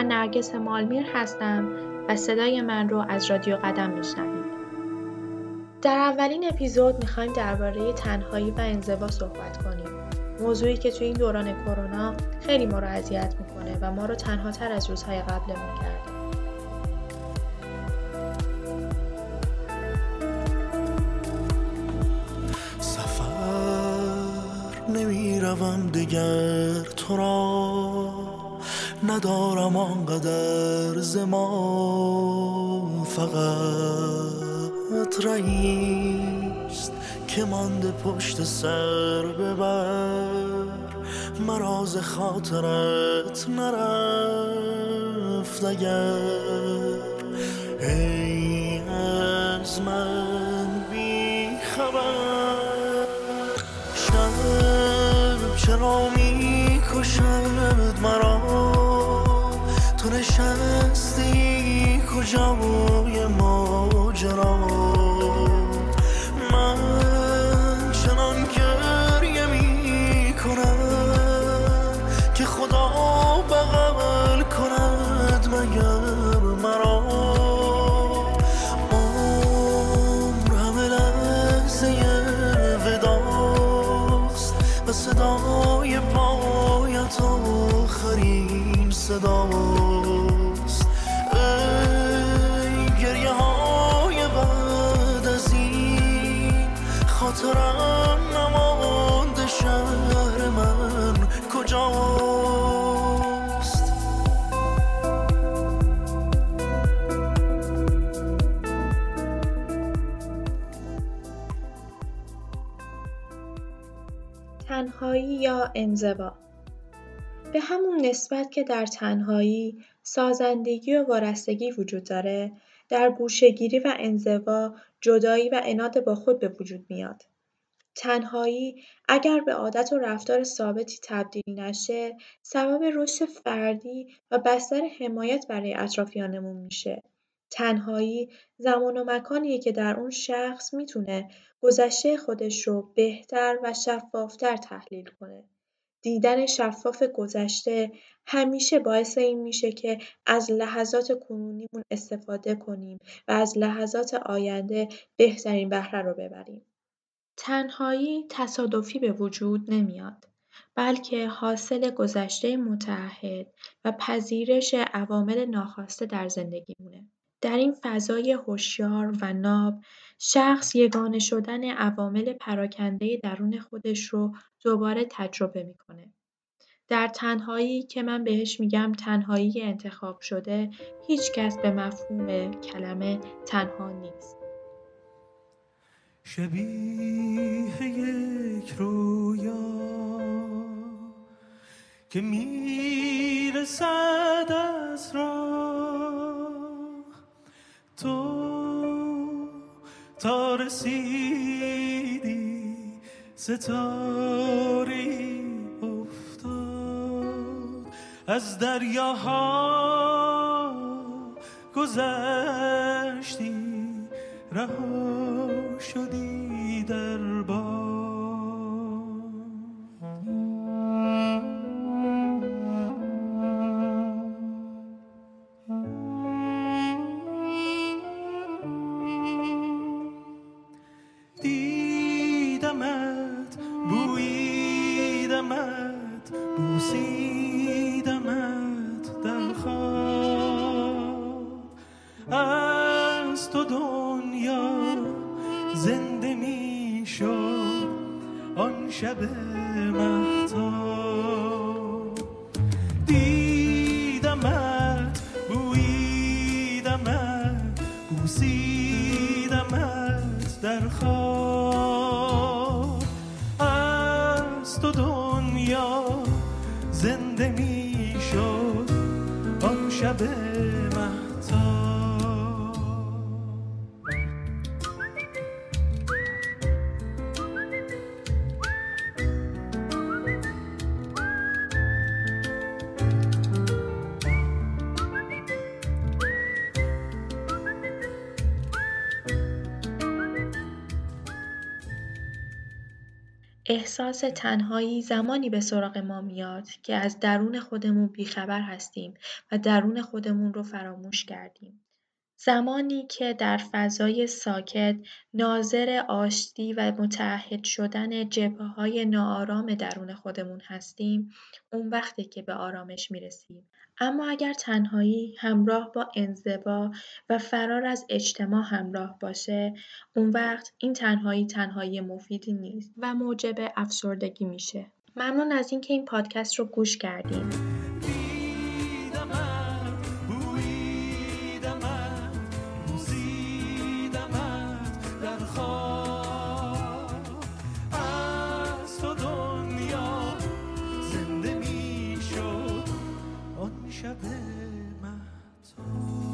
من نرگس مالمیر هستم و صدای من رو از رادیو قدم میشنوید. در اولین اپیزود می‌خوایم درباره تنهایی و انزوا صحبت کنیم. موضوعی که توی این دوران کرونا خیلی ما رو اذیت می‌کنه و ما رو تنها تر از روزهای قبلمون کرده. سفر نمی‌روم دگر تو را ندارم آنقدر زمان فقط رئیست که مانده پشت سر ببر. مراز خاطرت نرفت اگر نشستی؟ کجای ماجرا من چنان گریه می کنم که خدا بغل کند مگر مرا. عمر همه لحظه وداست و صدای پایت آخرین صداست تنهایی یا انزوا. به همون نسبت که در تنهایی سازندگی و وارستگی وجود داره در گوشهگیری و انزوا جدایی و اناد با خود به وجود میاد. تنهایی اگر به عادت و رفتار ثابتی تبدیل نشه سبب رشد فردی و بستر حمایت برای اطرافیانمون میشه. تنهایی زمان و مکانیه که در اون شخص می‌تونه گذشته خودش رو بهتر و شفافتر تحلیل کنه. دیدن شفاف گذشته همیشه باعث این میشه که از لحظات کنونیمون استفاده کنیم و از لحظات آینده بهترین بهره رو ببریم. تنهایی تصادفی به وجود نمیاد. بلکه حاصل گذشته متعهد و پذیرش عوامل ناخواسته در زندگیمونه. در این فضای هوشیار و ناب، شخص یگانه شدن عوامل پراکنده درون خودش رو دوباره تجربه می‌کنه. در تنهایی که من بهش میگم تنهایی انتخاب شده، هیچ کس به مفهوم کلمه تنها نیست. شبیه یک رویا که می‌رسد از راه تا رسیدی ستاره افتاد. از دریاها گذشتی رها شدی در باد. بویدمت بوسیدمت در خواب. از تو دنیا زنده می شد آن شب مهتاب از تو دنیا زنده می شد آن شب مهتاب. احساس تنهایی زمانی به سراغ ما میاد که از درون خودمون بیخبر هستیم و درون خودمون رو فراموش کردیم. زمانی که در فضای ساکت ناظر آشتی و متعهد شدن های ناآرام درون خودمون هستیم، اون وقتی که به آرامش می‌رسیم. اما اگر تنهایی همراه با انزوا و فرار از اجتماع همراه باشه، اون وقت این تنهایی تنهایی مفیدی نیست و موجب افسردگی میشه. ممنون از اینکه این پادکست رو گوش کردیم. شب مهتاب.